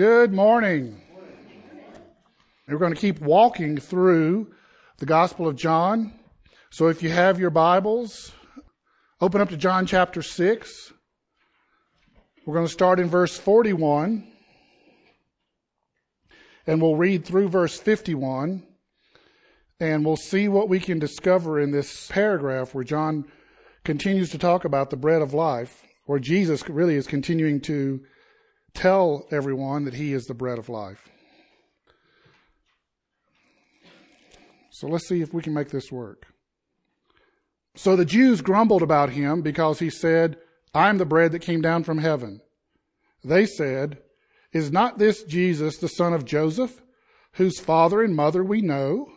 Good morning. We're going to keep walking through the Gospel of John. So if you have your Bibles, open up to John chapter 6. We're going to start in verse 41 and we'll read through verse 51 and we'll see what we can discover in this paragraph where John continues to talk about the bread of life, where Jesus really is continuing to tell everyone that he is the bread of life. So let's see if we can make this work. So the Jews grumbled about him because he said, I'm the bread that came down from heaven. They said, Is not this Jesus the son of Joseph, whose father and mother we know?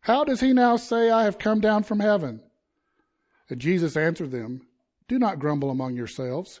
How does he now say, I have come down from heaven? And Jesus answered them, Do not grumble among yourselves.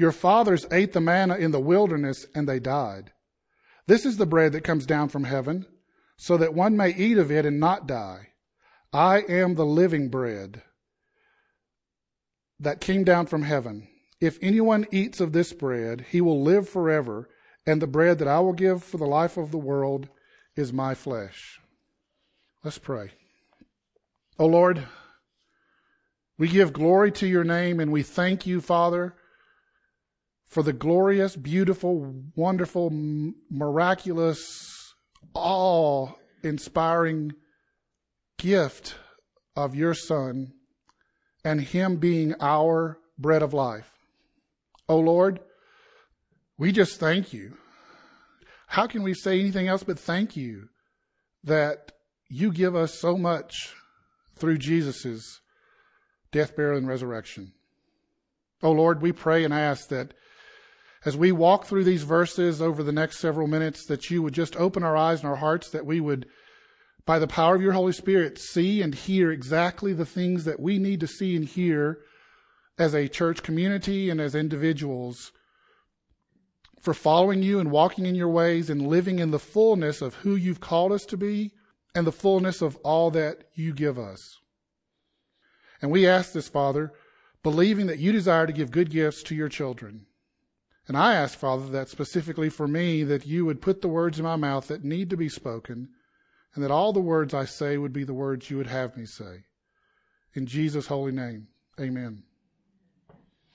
Your fathers ate the manna in the wilderness and they died. This is the bread that comes down from heaven, so that one may eat of it and not die. I am the living bread that came down from heaven. If anyone eats of this bread, he will live forever, and the bread that I will give for the life of the world is my flesh. Let's pray. O Lord, we give glory to your name and we thank you, Father, for the glorious, beautiful, wonderful, miraculous, awe inspiring gift of your Son and Him being our bread of life. Oh Lord, we just thank you. How can we say anything else but thank you that you give us so much through Jesus' death, burial, and resurrection? Oh Lord, we pray and ask that as we walk through these verses over the next several minutes, that you would just open our eyes and our hearts, that we would, by the power of your Holy Spirit, see and hear exactly the things that we need to see and hear as a church community and as individuals for following you and walking in your ways and living in the fullness of who you've called us to be and the fullness of all that you give us. And we ask this, Father, believing that you desire to give good gifts to your children. And I ask, Father, that specifically for me, that you would put the words in my mouth that need to be spoken, and that all the words I say would be the words you would have me say. In Jesus' holy name, amen.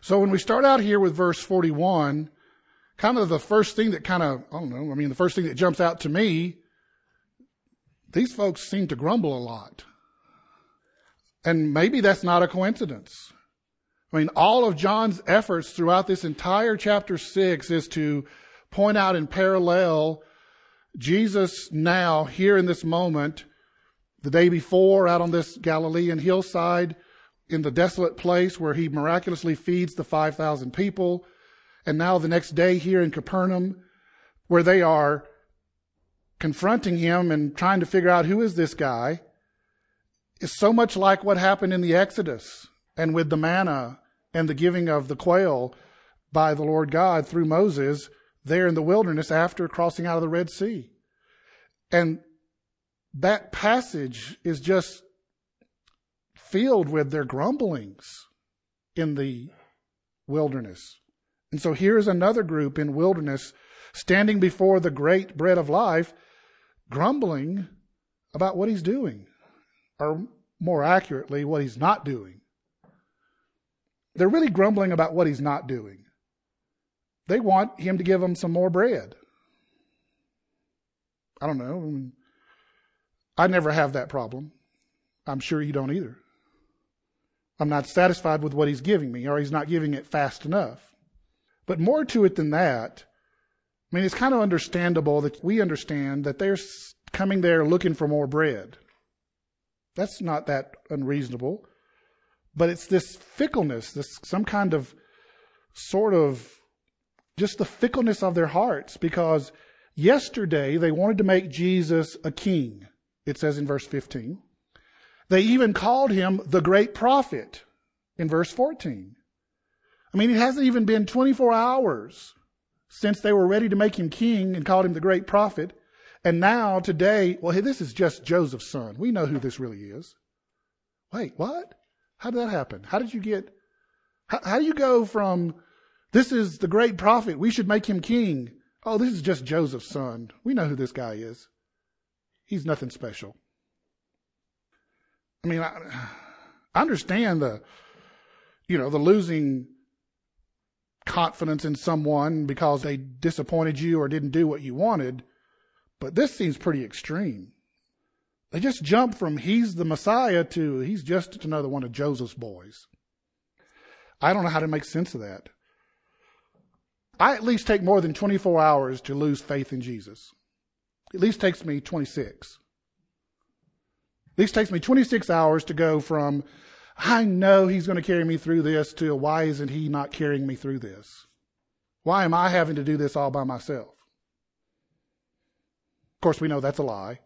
So when we start out here with verse 41, kind of the first thing that kind of, I don't know, I mean, the first thing that jumps out to me, these folks seem to grumble a lot. And maybe that's not a coincidence. I mean, all of John's efforts throughout this entire chapter 6 is to point out in parallel Jesus now, here in this moment, the day before out on this Galilean hillside, in the desolate place where he miraculously feeds the 5,000 people, and now the next day here in Capernaum, where they are confronting him and trying to figure out who is this guy, is so much like what happened in the Exodus and with the manna and the giving of the quail by the Lord God through Moses there in the wilderness after crossing out of the Red Sea. And that passage is just filled with their grumblings in the wilderness. And so here's another group in wilderness standing before the great bread of life, grumbling about what he's doing, or more accurately, what he's not doing. They're really grumbling about what he's not doing. They want him to give them some more bread. I don't know. I never have that problem. I'm sure you don't either. I'm not satisfied with what he's giving me, or he's not giving it fast enough. But more to it than that, I mean, it's kind of understandable that we understand that they're coming there looking for more bread. That's not that unreasonable. But it's this fickleness, this some kind of sort of just the fickleness of their hearts because Yesterday, they wanted to make Jesus a king, it says in verse 15. They even called him the great prophet in verse 14. I mean, it hasn't even been 24 hours since they were ready to make him king and called him the great prophet. And now, today, well, hey, this is just Joseph's son. We know who this really is. Wait, what? How did that happen? How did you get, how, how do you go from, this is the great prophet, we should make him king. Oh, this is just Joseph's son. We know who this guy is. He's nothing special. I mean, I, I understand the, you know, the losing confidence in someone because they disappointed you or didn't do what you wanted, but this seems pretty extreme. They just jump from he's the Messiah to he's just another one of Joseph's boys. I don't know how to make sense of that. I at least take more than 24 hours to lose faith in Jesus. At least takes me 26. At least takes me 26 hours to go from, I know he's going to carry me through this to why isn't he not carrying me through this? Why am I having to do this all by myself? Of course, we know that's a lie.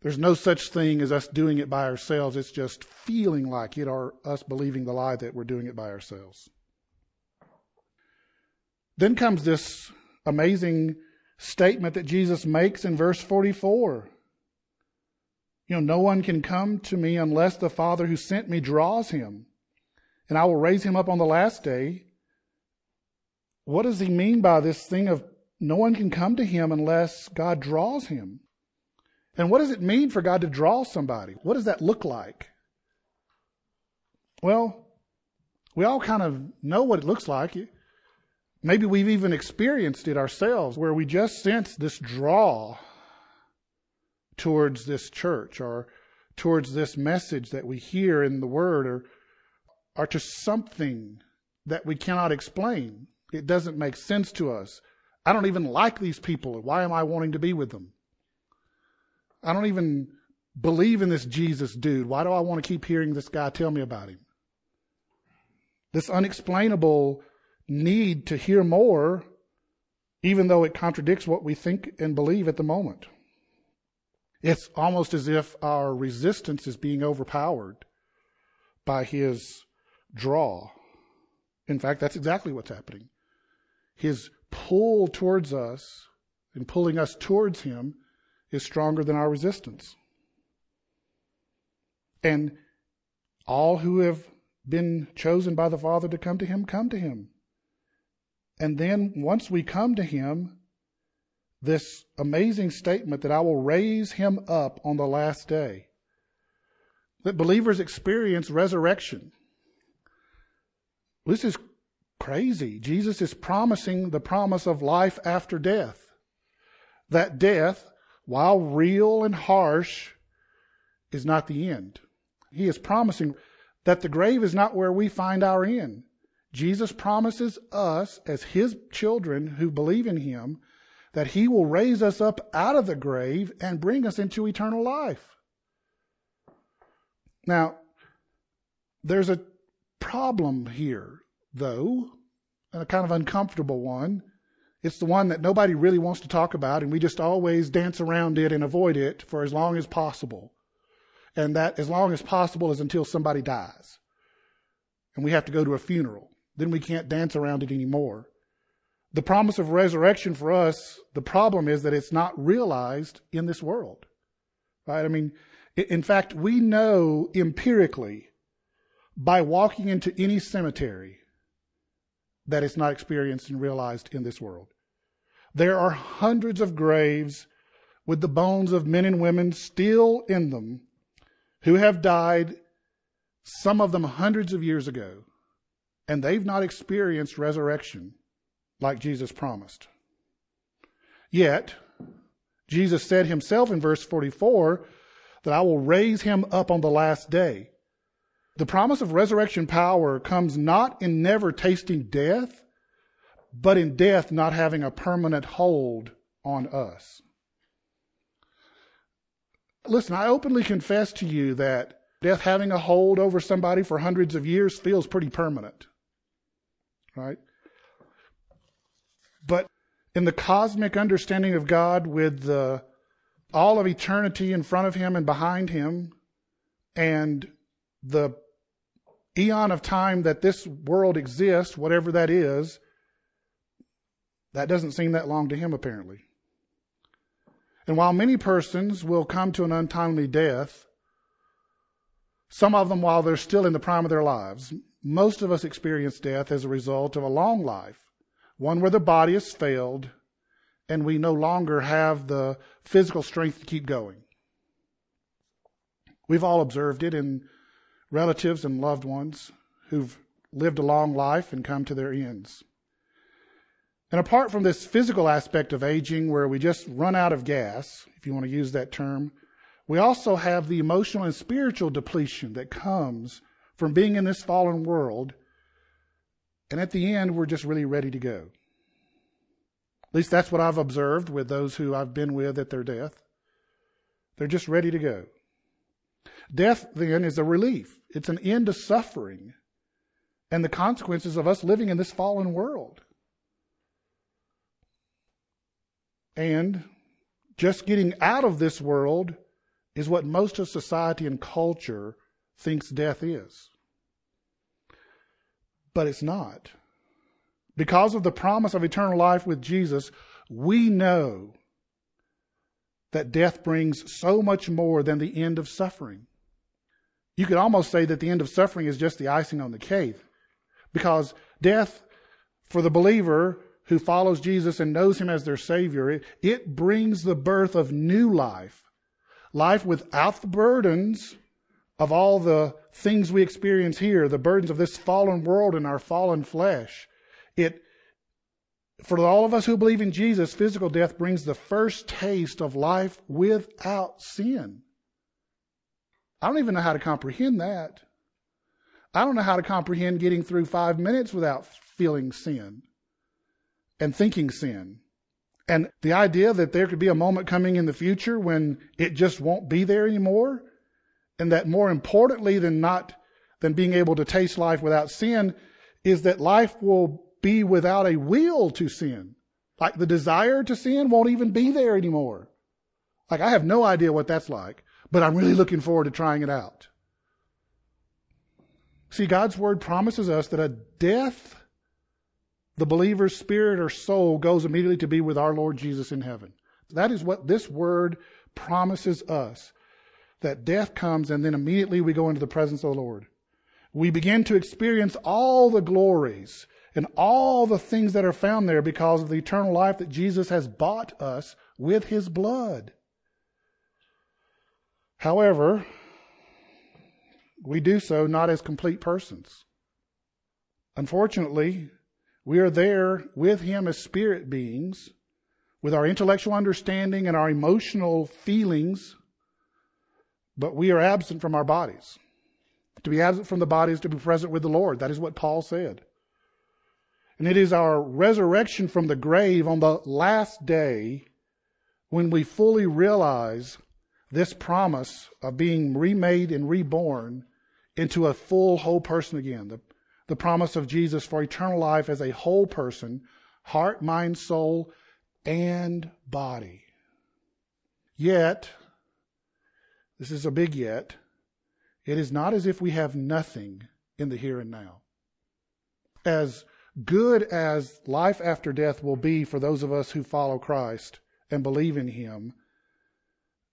There's no such thing as us doing it by ourselves. It's just feeling like it or us believing the lie that we're doing it by ourselves. Then comes this amazing statement that Jesus makes in verse 44. You know, no one can come to me unless the Father who sent me draws him, and I will raise him up on the last day. What does he mean by this thing of no one can come to him unless God draws him? And what does it mean for God to draw somebody? What does that look like? Well, we all kind of know what it looks like. Maybe we've even experienced it ourselves where we just sense this draw towards this church or towards this message that we hear in the Word or, or to something that we cannot explain. It doesn't make sense to us. I don't even like these people. Why am I wanting to be with them? I don't even believe in this Jesus dude. Why do I want to keep hearing this guy tell me about him? This unexplainable need to hear more, even though it contradicts what we think and believe at the moment. It's almost as if our resistance is being overpowered by his draw. In fact, that's exactly what's happening. His pull towards us and pulling us towards him is stronger than our resistance. And all who have been chosen by the Father to come to him, come to him. And then once we come to him, this amazing statement that I will raise him up on the last day. That believers experience resurrection. This is crazy. Jesus is promising the promise of life after death. That death while real and harsh, is not the end. He is promising that the grave is not where we find our end. Jesus promises us, as his children who believe in him, that he will raise us up out of the grave and bring us into eternal life. Now, there's a problem here, though, and a kind of uncomfortable one. It's the one that nobody really wants to talk about, and we just always dance around it and avoid it for as long as possible. And that, as long as possible, is until somebody dies. And we have to go to a funeral. Then we can't dance around it anymore. The promise of resurrection for us, the problem is that it's not realized in this world. Right? I mean, in fact, we know empirically by walking into any cemetery that is not experienced and realized in this world. There are hundreds of graves with the bones of men and women still in them who have died, some of them hundreds of years ago, and they've not experienced resurrection like Jesus promised. Yet, Jesus said himself in verse 44 that I will raise him up on the last day. The promise of resurrection power comes not in never tasting death, but in death not having a permanent hold on us. Listen, I openly confess to you that death having a hold over somebody for hundreds of years feels pretty permanent. Right? But in the cosmic understanding of God with all of eternity in front of him and behind him, and the eon of time that this world exists, whatever that is, that doesn't seem that long to him, apparently. And while many persons will come to an untimely death, some of them while they're still in the prime of their lives, most of us experience death as a result of a long life, one where the body has failed and we no longer have the physical strength to keep going. We've all observed it in relatives and loved ones who've lived a long life and come to their ends. And apart from this physical aspect of aging where we just run out of gas, if you want to use that term, we also have the emotional and spiritual depletion that comes from being in this fallen world. And at the end, we're just really ready to go. At least that's what I've observed with those who I've been with at their death. They're just ready to go. Death, then, is a relief. It's an end to suffering and the consequences of us living in this fallen world. And just getting out of this world is what most of society and culture thinks death is. But it's not. Because of the promise of eternal life with Jesus, we know that death brings so much more than the end of suffering. You could almost say that the end of suffering is just the icing on the cake. Because death, for the believer who follows Jesus and knows him as their Savior, it, it brings the birth of new life. Life without the burdens of all the things we experience here, the burdens of this fallen world and our fallen flesh. It, for all of us who believe in Jesus, physical death brings the first taste of life without sin. I don't even know how to comprehend that. I don't know how to comprehend getting through five minutes without feeling sin and thinking sin. And the idea that there could be a moment coming in the future when it just won't be there anymore, and that more importantly than not, than being able to taste life without sin, is that life will be without a will to sin. Like the desire to sin won't even be there anymore. Like I have no idea what that's like but I'm really looking forward to trying it out. See, God's word promises us that a death, the believer's spirit or soul goes immediately to be with our Lord Jesus in heaven. That is what this word promises us. That death comes and then immediately we go into the presence of the Lord. We begin to experience all the glories and all the things that are found there because of the eternal life that Jesus has bought us with his blood. However, we do so not as complete persons. Unfortunately, we are there with Him as spirit beings, with our intellectual understanding and our emotional feelings, but we are absent from our bodies. To be absent from the body is to be present with the Lord. That is what Paul said. And it is our resurrection from the grave on the last day when we fully realize this promise of being remade and reborn into a full, whole person again. The, the promise of Jesus for eternal life as a whole person, heart, mind, soul, and body. Yet, this is a big yet, it is not as if we have nothing in the here and now. As good as life after death will be for those of us who follow Christ and believe in Him,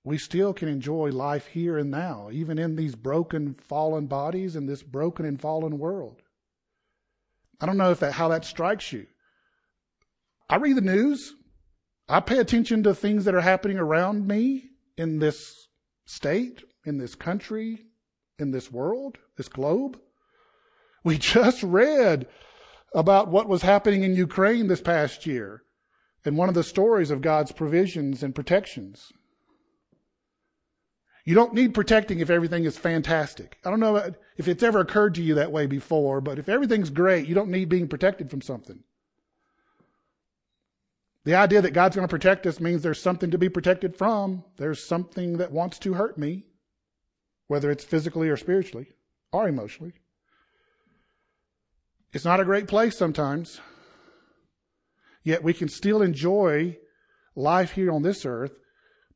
we still can enjoy life here and now, even in these broken, fallen bodies in this broken and fallen world. I don't know if that, how that strikes you. I read the news. I pay attention to things that are happening around me in this state, in this country, in this world, this globe. We just read about what was happening in Ukraine this past year and one of the stories of God's provisions and protections. You don't need protecting if everything is fantastic. I don't know if it's ever occurred to you that way before, but if everything's great, you don't need being protected from something. The idea that God's going to protect us means there's something to be protected from. There's something that wants to hurt me, whether it's physically or spiritually or emotionally. It's not a great place sometimes. Yet we can still enjoy life here on this earth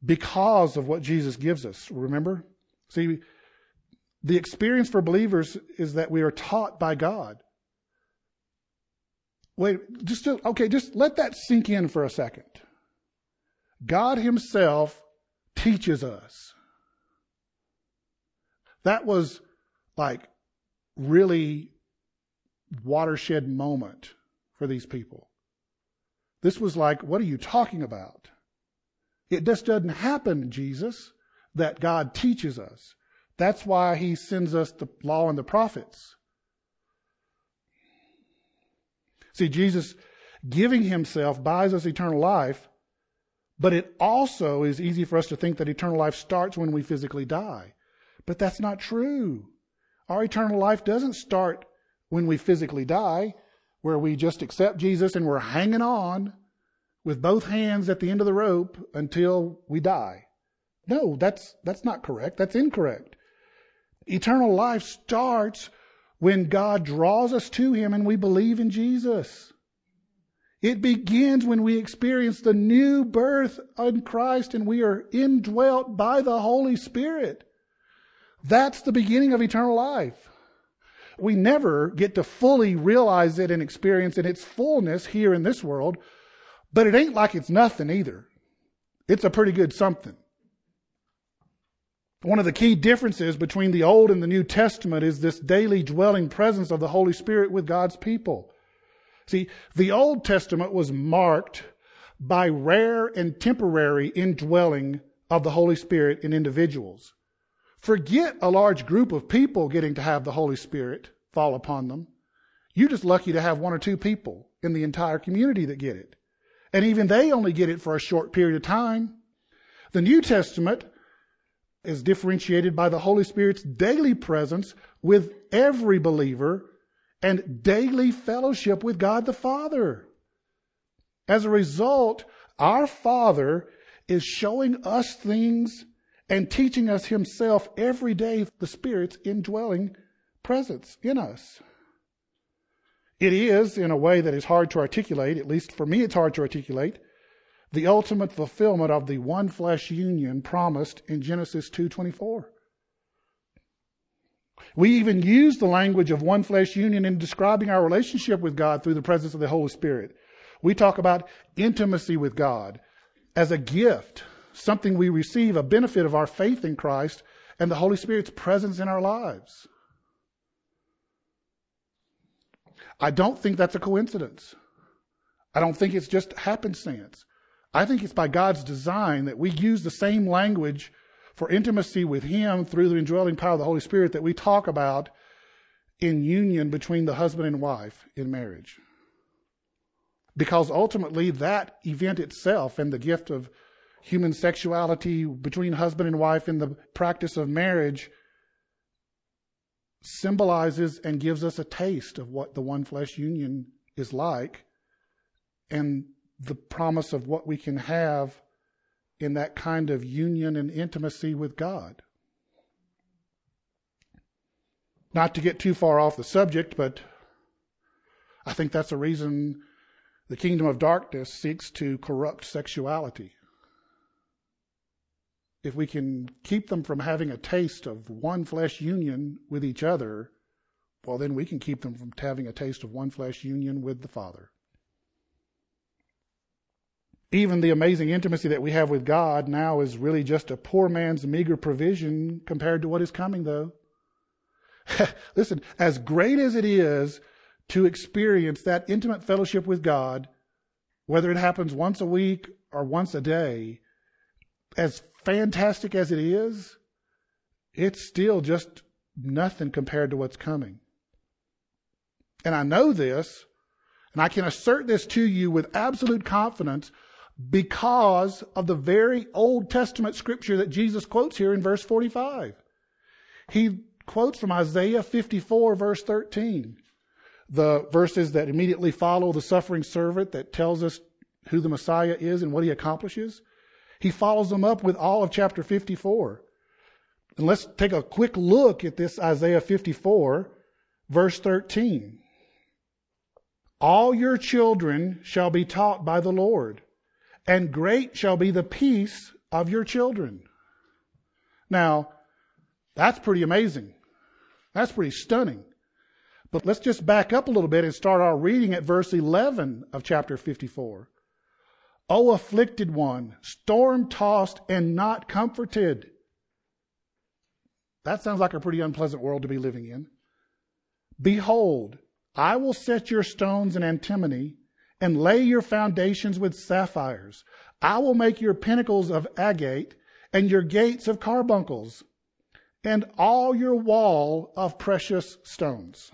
because of what Jesus gives us. Remember? See, the experience for believers is that we are taught by God. Wait, just to, okay, just let that sink in for a second. God Himself teaches us. That was like really watershed moment for these people. This was like, what are you talking about? It just doesn't happen, Jesus, that God teaches us. That's why he sends us the law and the prophets. See, Jesus giving himself buys us eternal life, but it also is easy for us to think that eternal life starts when we physically die. But that's not true. Our eternal life doesn't start when we physically die, where we just accept Jesus and we're hanging on with both hands at the end of the rope until we die. No, that's, that's not correct. That's incorrect. Eternal life starts when God draws us to Him and we believe in Jesus. It begins when we experience the new birth in Christ and we are indwelt by the Holy Spirit. That's the beginning of eternal life. We never get to fully realize it and experience it in its fullness here in this world but it ain't like it's nothing either. It's a pretty good something. One of the key differences between the Old and the New Testament is this daily dwelling presence of the Holy Spirit with God's people. See, the Old Testament was marked by rare and temporary indwelling of the Holy Spirit in individuals. Forget a large group of people getting to have the Holy Spirit fall upon them. You're just lucky to have one or two people in the entire community that get it. And even they only get it for a short period of time. The New Testament is differentiated by the Holy Spirit's daily presence with every believer and daily fellowship with God the Father. As a result, our Father is showing us things and teaching us Himself every day, the Spirit's indwelling presence in us. It is, in a way that is hard to articulate, at least for me it's hard to articulate, the ultimate fulfillment of the one flesh union promised in Genesis 2:24. We even use the language of one flesh union in describing our relationship with God through the presence of the Holy Spirit. We talk about intimacy with God as a gift, something we receive, a benefit of our faith in Christ and the Holy Spirit's presence in our lives. I don't think that's a coincidence. I don't think it's just happenstance. I think it's by God's design that we use the same language for intimacy with Him through the indwelling power of the Holy Spirit that we talk about in union between the husband and wife in marriage. Because ultimately, that event itself and the gift of human sexuality between husband and wife in the practice of marriage symbolizes and gives us a taste of what the one flesh union is like and the promise of what we can have in that kind of union and intimacy with God. Not to get too far off the subject, but I think that's a reason the kingdom of darkness seeks to corrupt sexuality if we can keep them from having a taste of one flesh union with each other, well, then we can keep them from having a taste of one flesh union with the Father. Even the amazing intimacy that we have with God now is really just a poor man's meager provision compared to what is coming, though. Listen, as great as it is to experience that intimate fellowship with God, whether it happens once a week or once a day, as fantastic as it is, it's still just nothing compared to what's coming. And I know this, and I can assert this to you with absolute confidence because of the very Old Testament scripture that Jesus quotes here in verse 45. He quotes from Isaiah 54, verse 13. The verses that immediately follow the suffering servant that tells us who the Messiah is and what he accomplishes. He follows them up with all of chapter 54. And let's take a quick look at this Isaiah 54, verse 13. All your children shall be taught by the Lord, and great shall be the peace of your children. Now, that's pretty amazing. That's pretty stunning. But let's just back up a little bit and start our reading at verse 11 of chapter 54. O afflicted one, storm tossed and not comforted. That sounds like a pretty unpleasant world to be living in. Behold, I will set your stones in antimony and lay your foundations with sapphires. I will make your pinnacles of agate and your gates of carbuncles and all your wall of precious stones.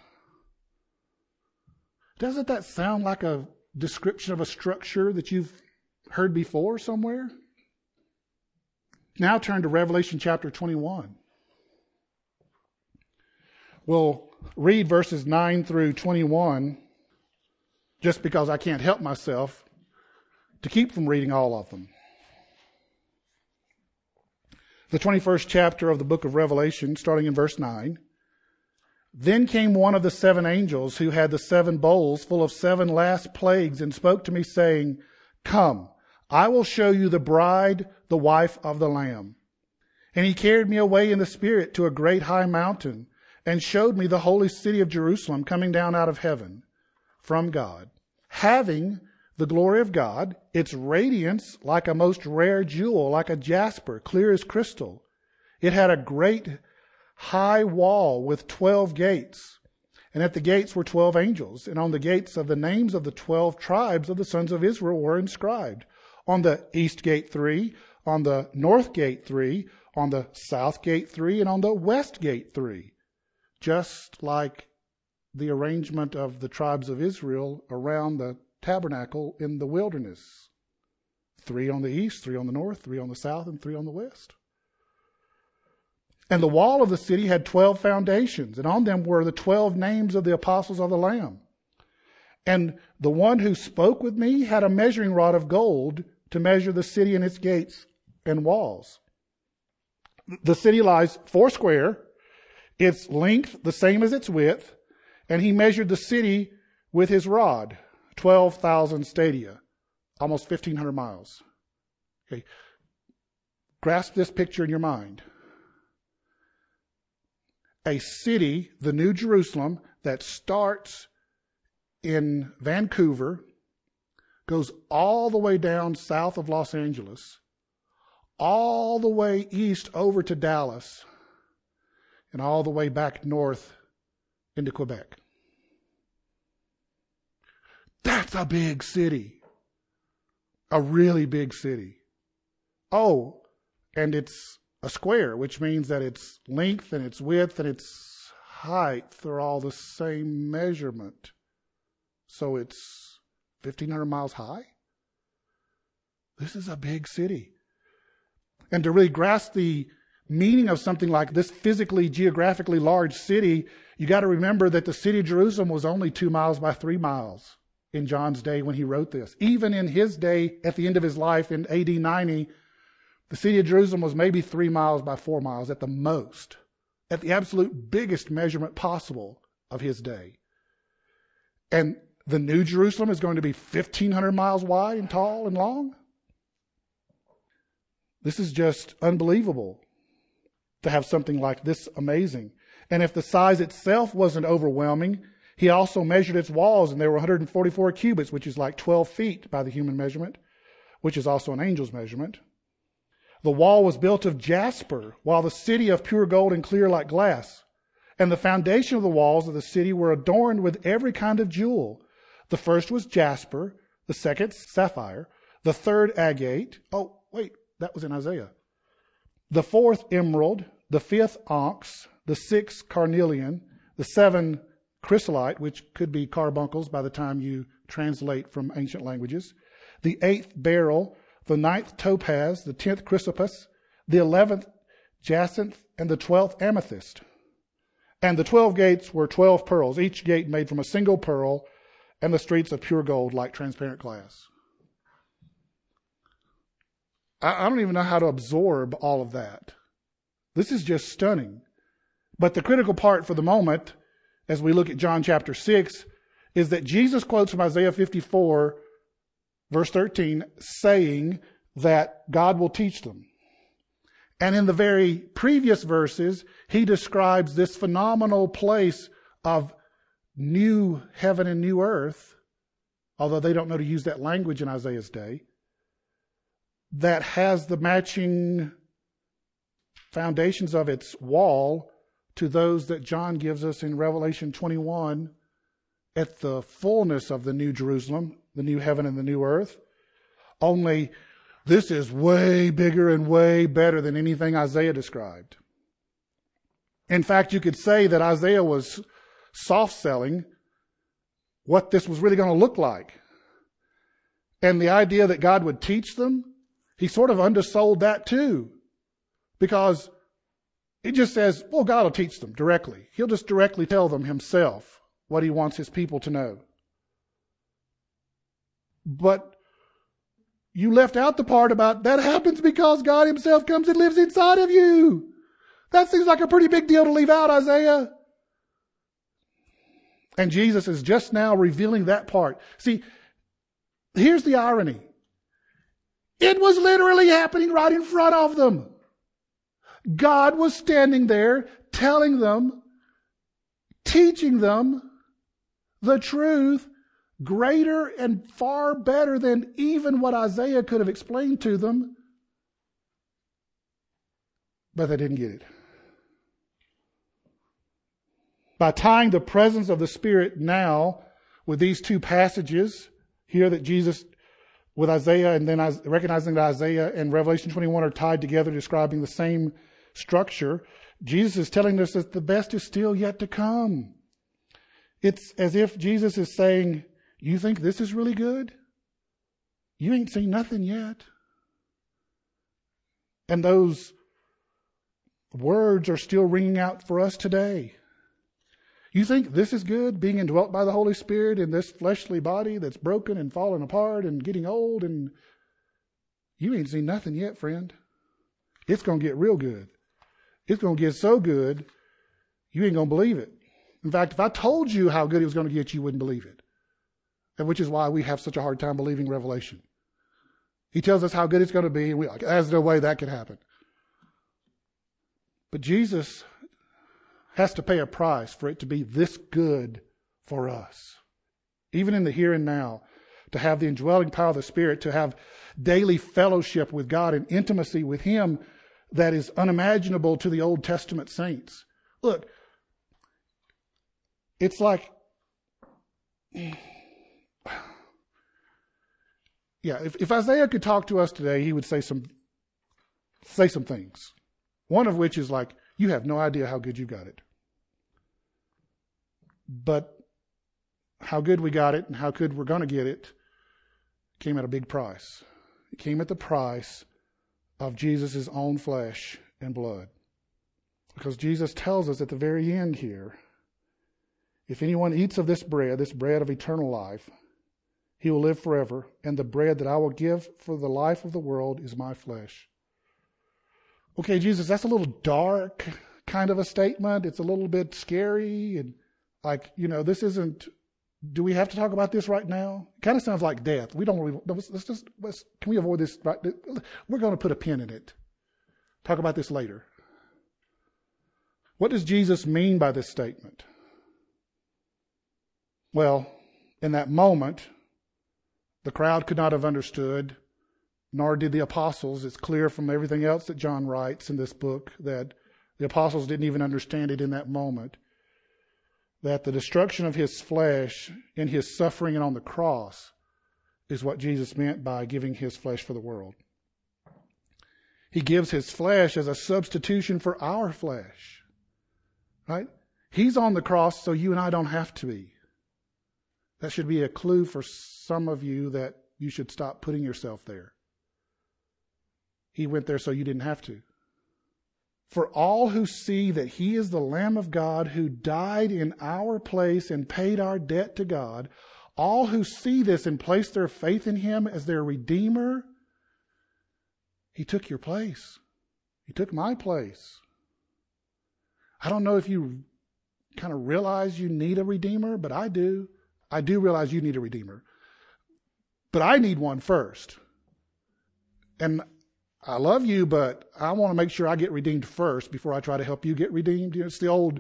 Doesn't that sound like a description of a structure that you've heard before somewhere? Now turn to Revelation chapter 21. We'll read verses 9 through 21 just because I can't help myself to keep from reading all of them. The 21st chapter of the book of Revelation, starting in verse 9. Then came one of the seven angels who had the seven bowls full of seven last plagues and spoke to me, saying, Come, I will show you the bride, the wife of the Lamb. And he carried me away in the Spirit to a great high mountain and showed me the holy city of Jerusalem coming down out of heaven from God, having the glory of God, its radiance like a most rare jewel, like a jasper, clear as crystal. It had a great high wall with 12 gates. And at the gates were 12 angels. And on the gates of the names of the 12 tribes of the sons of Israel were inscribed. On the east gate three, on the north gate three, on the south gate three, and on the west gate three. Just like the arrangement of the tribes of Israel around the tabernacle in the wilderness. Three on the east, three on the north, three on the south, and three on the west. And the wall of the city had 12 foundations, and on them were the 12 names of the apostles of the Lamb. And the one who spoke with me had a measuring rod of gold to measure the city and its gates and walls. The city lies four square, its length the same as its width, and he measured the city with his rod, 12,000 stadia, almost 1,500 miles. Okay. Grasp this picture in your mind a city, the New Jerusalem, that starts in Vancouver, goes all the way down south of Los Angeles, all the way east over to Dallas, and all the way back north into Quebec. That's a big city. A really big city. Oh, and it's a square, which means that its length and its width and its height are all the same measurement. So it's 1,500 miles high. This is a big city. And to really grasp the meaning of something like this physically, geographically large city, you got to remember that the city of Jerusalem was only two miles by three miles in John's day when he wrote this. Even in his day, at the end of his life in AD 90, the city of Jerusalem was maybe three miles by four miles at the most, at the absolute biggest measurement possible of his day. And the new Jerusalem is going to be 1,500 miles wide and tall and long? This is just unbelievable to have something like this amazing. And if the size itself wasn't overwhelming, he also measured its walls, and there were 144 cubits, which is like 12 feet by the human measurement, which is also an angel's measurement. The wall was built of jasper, while the city of pure gold and clear like glass. And the foundation of the walls of the city were adorned with every kind of jewel. The first was jasper, the second sapphire, the third agate. Oh, wait, that was in Isaiah. The fourth emerald, the fifth onyx, the sixth carnelian, the seven chrysolite, which could be carbuncles by the time you translate from ancient languages, the eighth beryl, the ninth topaz, the tenth chrysoprase, the eleventh jacinth, and the twelfth amethyst. And the twelve gates were twelve pearls, each gate made from a single pearl, and the streets of pure gold like transparent glass. I, don't even know how to absorb all of that. This is just stunning. But the critical part for the moment, as we look at John chapter 6, is that Jesus quotes from Isaiah 54, verse 13, saying that God will teach them. And in the very previous verses, he describes this phenomenal place of new heaven and new earth, although they don't know to use that language in Isaiah's day, that has the matching foundations of its wall to those that John gives us in Revelation 21 at the fullness of the New Jerusalem, the new heaven and the new earth. Only this is way bigger and way better than anything Isaiah described. In fact, you could say that Isaiah was soft selling what this was really going to look like. And the idea that God would teach them, he sort of undersold that too. Because it just says, well, God will teach them directly. He'll just directly tell them himself what he wants his people to know. But you left out the part about that happens because God himself comes and lives inside of you. That seems like a pretty big deal to leave out, Isaiah. And Jesus is just now revealing that part. See, here's the irony. It was literally happening right in front of them. God was standing there telling them, teaching them the truth greater and far better than even what Isaiah could have explained to them. But they didn't get it. By tying the presence of the Spirit now with these two passages here that Jesus with Isaiah and then recognizing that Isaiah and Revelation 21 are tied together describing the same structure, Jesus is telling us that the best is still yet to come. It's as if Jesus is saying, You think this is really good? You ain't seen nothing yet. And those words are still ringing out for us today. You think this is good, being indwelt by the Holy Spirit in this fleshly body that's broken and falling apart and getting old and you ain't seen nothing yet, friend. It's going to get real good. It's going to get so good, you ain't going to believe it. In fact, if I told you how good it was going to get, you wouldn't believe it. And which is why we have such a hard time believing Revelation. He tells us how good it's going to be, and we there's no way that could happen. But Jesus has to pay a price for it to be this good for us. Even in the here and now, to have the indwelling power of the Spirit, to have daily fellowship with God and intimacy with Him that is unimaginable to the Old Testament saints. Look, it's like, yeah, if, if Isaiah could talk to us today, he would say some, say some things. One of which is like, you have no idea how good you got it. But how good we got it and how good we're going to get it came at a big price. It came at the price of Jesus' own flesh and blood. Because Jesus tells us at the very end here if anyone eats of this bread, this bread of eternal life, he will live forever, and the bread that I will give for the life of the world is my flesh. Okay, Jesus, that's a little dark kind of a statement. It's a little bit scary and like, you know, this isn't do we have to talk about this right now? It kind of sounds like death. We don't really, let's, let's just, let's, can we avoid this? Right? We're going to put a pin in it. Talk about this later. What does Jesus mean by this statement? Well, in that moment, the crowd could not have understood, nor did the apostles. It's clear from everything else that John writes in this book that the apostles didn't even understand it in that moment that the destruction of his flesh in his suffering and on the cross is what Jesus meant by giving his flesh for the world. He gives his flesh as a substitution for our flesh. Right? He's on the cross so you and I don't have to be. That should be a clue for some of you that you should stop putting yourself there. He went there so you didn't have to for all who see that he is the Lamb of God who died in our place and paid our debt to God, all who see this and place their faith in him as their Redeemer, he took your place. He took my place. I don't know if you kind of realize you need a Redeemer, but I do. I do realize you need a redeemer. But I need one first. And I love you, but I want to make sure I get redeemed first before I try to help you get redeemed. You know, it's the old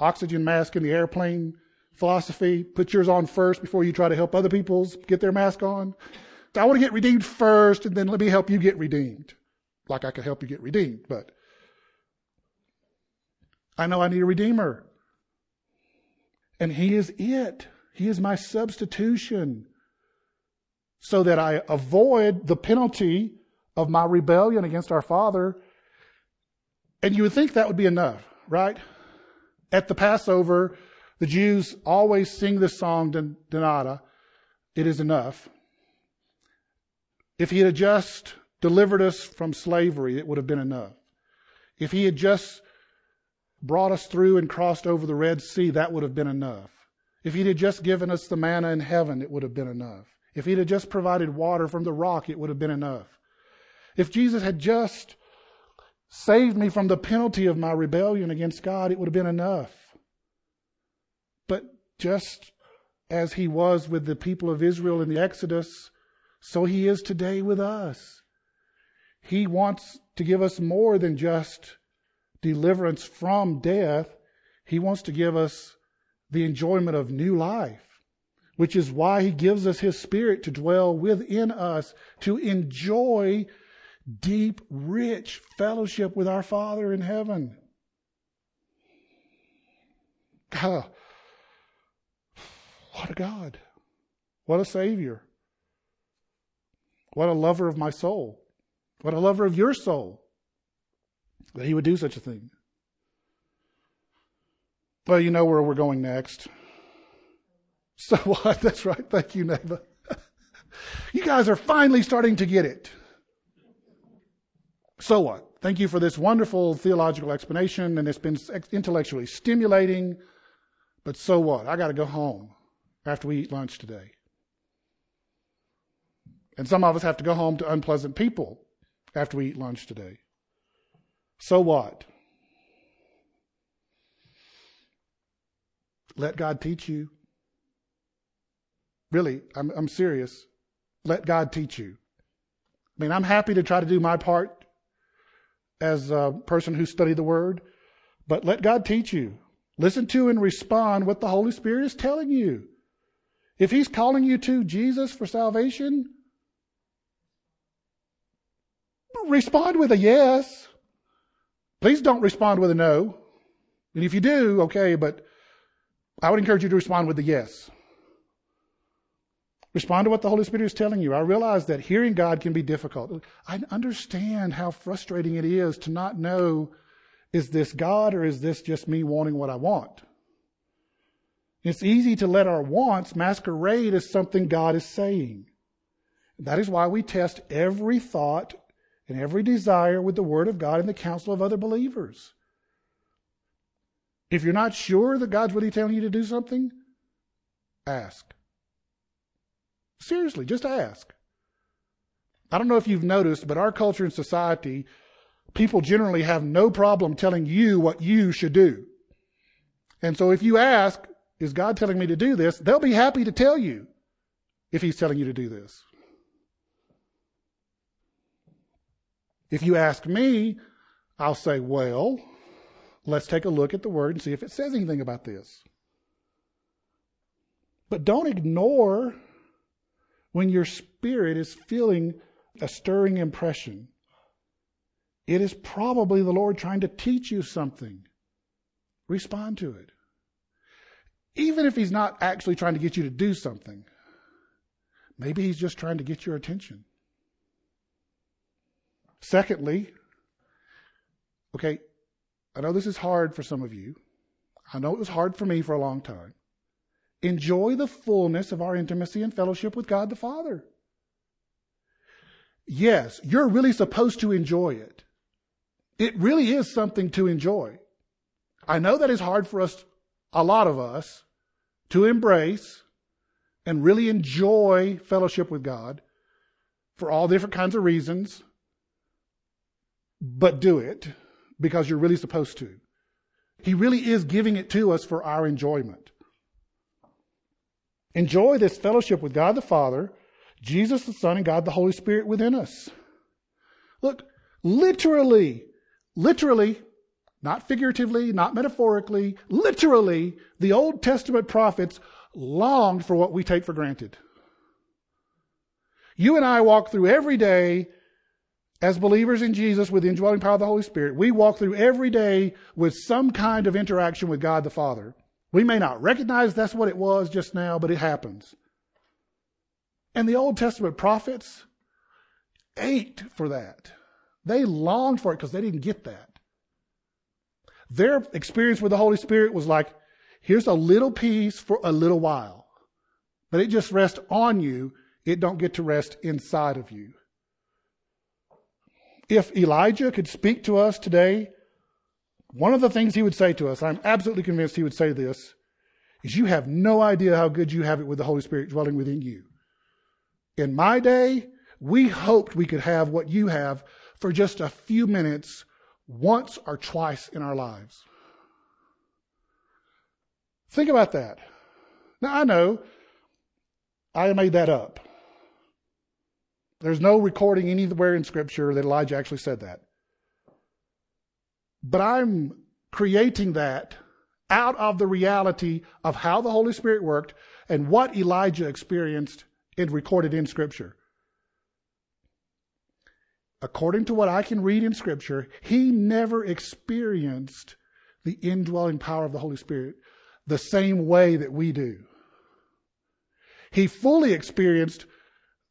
oxygen mask in the airplane philosophy. Put yours on first before you try to help other people's get their mask on. So I want to get redeemed first, and then let me help you get redeemed. Like I could help you get redeemed, but I know I need a redeemer. And he is it. He is my substitution. So that I avoid the penalty of my rebellion against our Father. And you would think that would be enough, right? At the Passover, the Jews always sing this song, Dayenu, it is enough. If he had just delivered us from slavery, it would have been enough. If he had just brought us through and crossed over the Red Sea, that would have been enough. If he'd have just given us the manna in heaven, it would have been enough. If he'd have just provided water from the rock, it would have been enough. If Jesus had just saved me from the penalty of my rebellion against God, it would have been enough. But just as he was with the people of Israel in the Exodus, so he is today with us. He wants to give us more than just deliverance from death. He wants to give us the enjoyment of new life, which is why he gives us his spirit to dwell within us, to enjoy deep, rich fellowship with our Father in heaven. God, what a God. What a Savior. What a lover of my soul. What a lover of your soul. That He would do such a thing. Well, you know where we're going next. So what? That's right. Thank you, Neva. you guys are finally starting to get it. So what? Thank you for this wonderful theological explanation, and it's been intellectually stimulating. But so what? I got to go home after we eat lunch today. And some of us have to go home to unpleasant people after we eat lunch today. So what? Let God teach you. Really, I'm, I'm serious. Let God teach you. I mean, I'm happy to try to do my part as a person who studied the Word, but let God teach you. Listen to and respond what the Holy Spirit is telling you. If He's calling you to Jesus for salvation, respond with a yes. Please don't respond with a no. And if you do, okay, but I would encourage you to respond with a yes. Respond to what the Holy Spirit is telling you. I realize that hearing God can be difficult. I understand how frustrating it is to not know is this God or is this just me wanting what I want? It's easy to let our wants masquerade as something God is saying. That is why we test every thought and every desire with the Word of God and the counsel of other believers. If you're not sure that God's really telling you to do something, ask. Seriously, just ask. I don't know if you've noticed, but our culture and society, people generally have no problem telling you what you should do. And so if you ask, is God telling me to do this? They'll be happy to tell you if He's telling you to do this. If you ask me, I'll say, well, let's take a look at the Word and see if it says anything about this. But don't ignore when your spirit is feeling a stirring impression, it is probably the Lord trying to teach you something. Respond to it. Even if He's not actually trying to get you to do something, maybe He's just trying to get your attention. Secondly, okay, I know this is hard for some of you. I know it was hard for me for a long time enjoy the fullness of our intimacy and fellowship with God the Father. Yes, you're really supposed to enjoy it. It really is something to enjoy. I know that is hard for us, a lot of us, to embrace and really enjoy fellowship with God for all different kinds of reasons, but do it because you're really supposed to. He really is giving it to us for our enjoyment. Enjoy this fellowship with God the Father, Jesus the Son, and God the Holy Spirit within us. Look, literally, literally, not figuratively, not metaphorically, literally, the Old Testament prophets longed for what we take for granted. You and I walk through every day as believers in Jesus with the indwelling power of the Holy Spirit. We walk through every day with some kind of interaction with God the Father. We may not recognize that's what it was just now, but it happens. And the Old Testament prophets ached for that. They longed for it because they didn't get that. Their experience with the Holy Spirit was like, here's a little piece for a little while. But it just rests on you. It don't get to rest inside of you. If Elijah could speak to us today, one of the things he would say to us, I'm absolutely convinced he would say this, is you have no idea how good you have it with the Holy Spirit dwelling within you. In my day, we hoped we could have what you have for just a few minutes once or twice in our lives. Think about that. Now, I know I made that up. There's no recording anywhere in Scripture that Elijah actually said that. But I'm creating that out of the reality of how the Holy Spirit worked and what Elijah experienced and recorded in Scripture according to what I can read in Scripture, he never experienced the indwelling power of the Holy Spirit the same way that we do. He fully experienced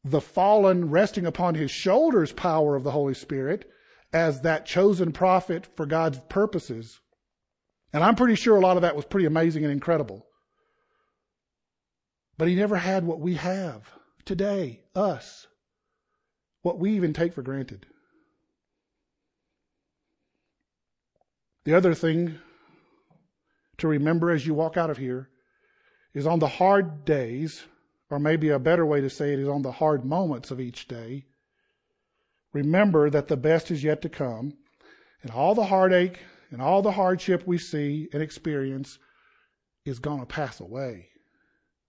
the fallen resting upon his shoulders power of the Holy Spirit as that chosen prophet for God's purposes. And I'm pretty sure a lot of that was pretty amazing and incredible. But he never had what we have today, us what we even take for granted. The other thing to remember as you walk out of here is on the hard days, or maybe a better way to say it is on the hard moments of each day, remember that the best is yet to come, and all the heartache and all the hardship we see and experience is going to pass away.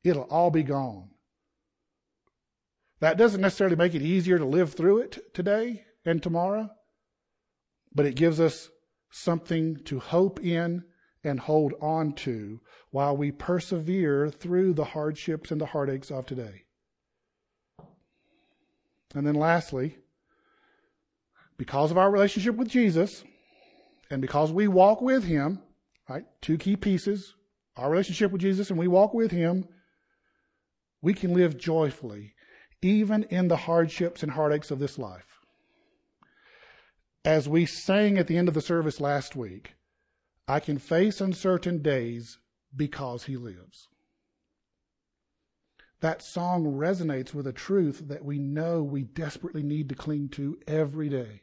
It'll all be gone. That doesn't necessarily make it easier to live through it today and tomorrow, but it gives us something to hope in and hold on to while we persevere through the hardships and the heartaches of today. And then lastly, because of our relationship with Jesus and because we walk with Him, right? Two key pieces our relationship with Jesus and we walk with Him, we can live joyfully even in the hardships and heartaches of this life. As we sang at the end of the service last week, I can face uncertain days because he lives. That song resonates with a truth that we know we desperately need to cling to every day.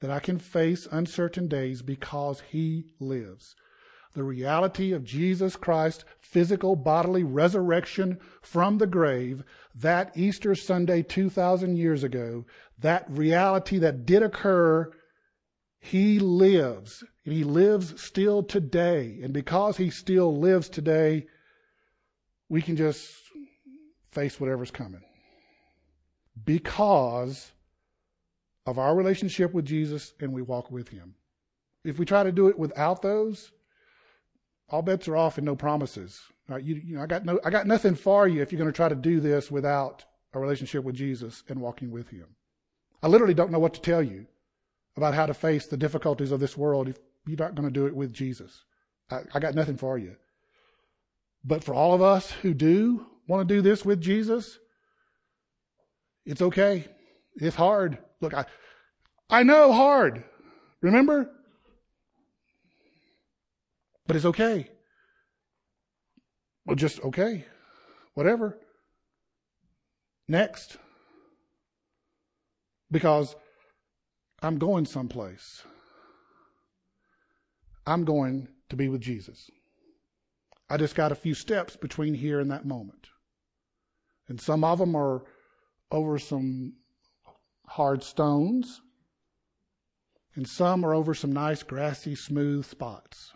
That I can face uncertain days because he lives the reality of Jesus Christ's physical bodily resurrection from the grave that Easter Sunday 2,000 years ago, that reality that did occur, he lives. And he lives still today. And because he still lives today, we can just face whatever's coming. Because of our relationship with Jesus and we walk with him. If we try to do it without those, all bets are off and no promises. Right? You, you know, I got no, I got nothing for you if you're going to try to do this without a relationship with Jesus and walking with Him. I literally don't know what to tell you about how to face the difficulties of this world if you're not going to do it with Jesus. I, I got nothing for you. But for all of us who do want to do this with Jesus, it's okay. It's hard. Look, I, I know hard. Remember? But it's okay. Well, just okay. Whatever. Next. Because I'm going someplace. I'm going to be with Jesus. I just got a few steps between here and that moment. And some of them are over some hard stones, and some are over some nice grassy, smooth spots.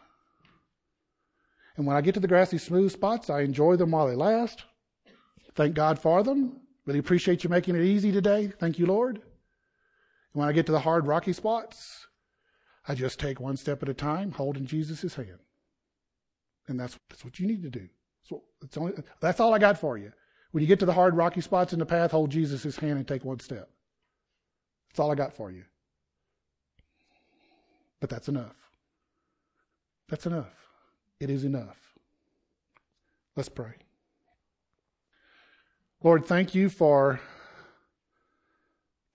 And when I get to the grassy smooth spots, I enjoy them while they last. Thank God for them. Really appreciate you making it easy today. Thank you, Lord. And when I get to the hard rocky spots, I just take one step at a time, holding Jesus' hand. And that's, that's what you need to do. So it's only, that's all I got for you. When you get to the hard rocky spots in the path, hold Jesus' hand and take one step. That's all I got for you. But that's enough. That's enough. It is enough. Let's pray. Lord, thank you for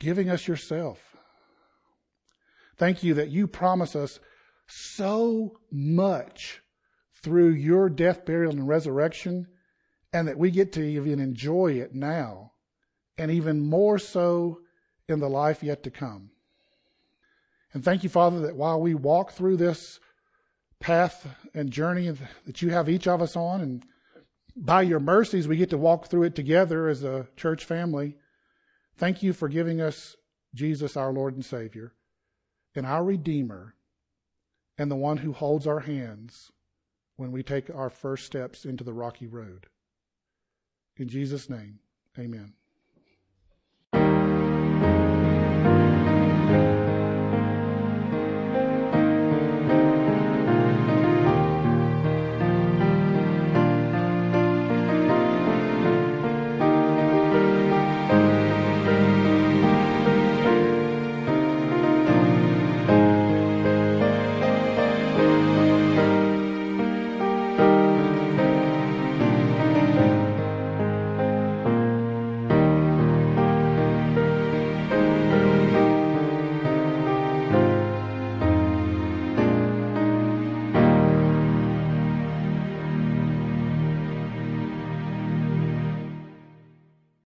giving us yourself. Thank you that you promise us so much through your death, burial, and resurrection, and that we get to even enjoy it now, and even more so in the life yet to come. And thank you, Father, that while we walk through this path and journey that you have each of us on, and by your mercies, we get to walk through it together as a church family. Thank you for giving us Jesus, our Lord and Savior, and our Redeemer, and the one who holds our hands when we take our first steps into the rocky road. In Jesus' name, amen.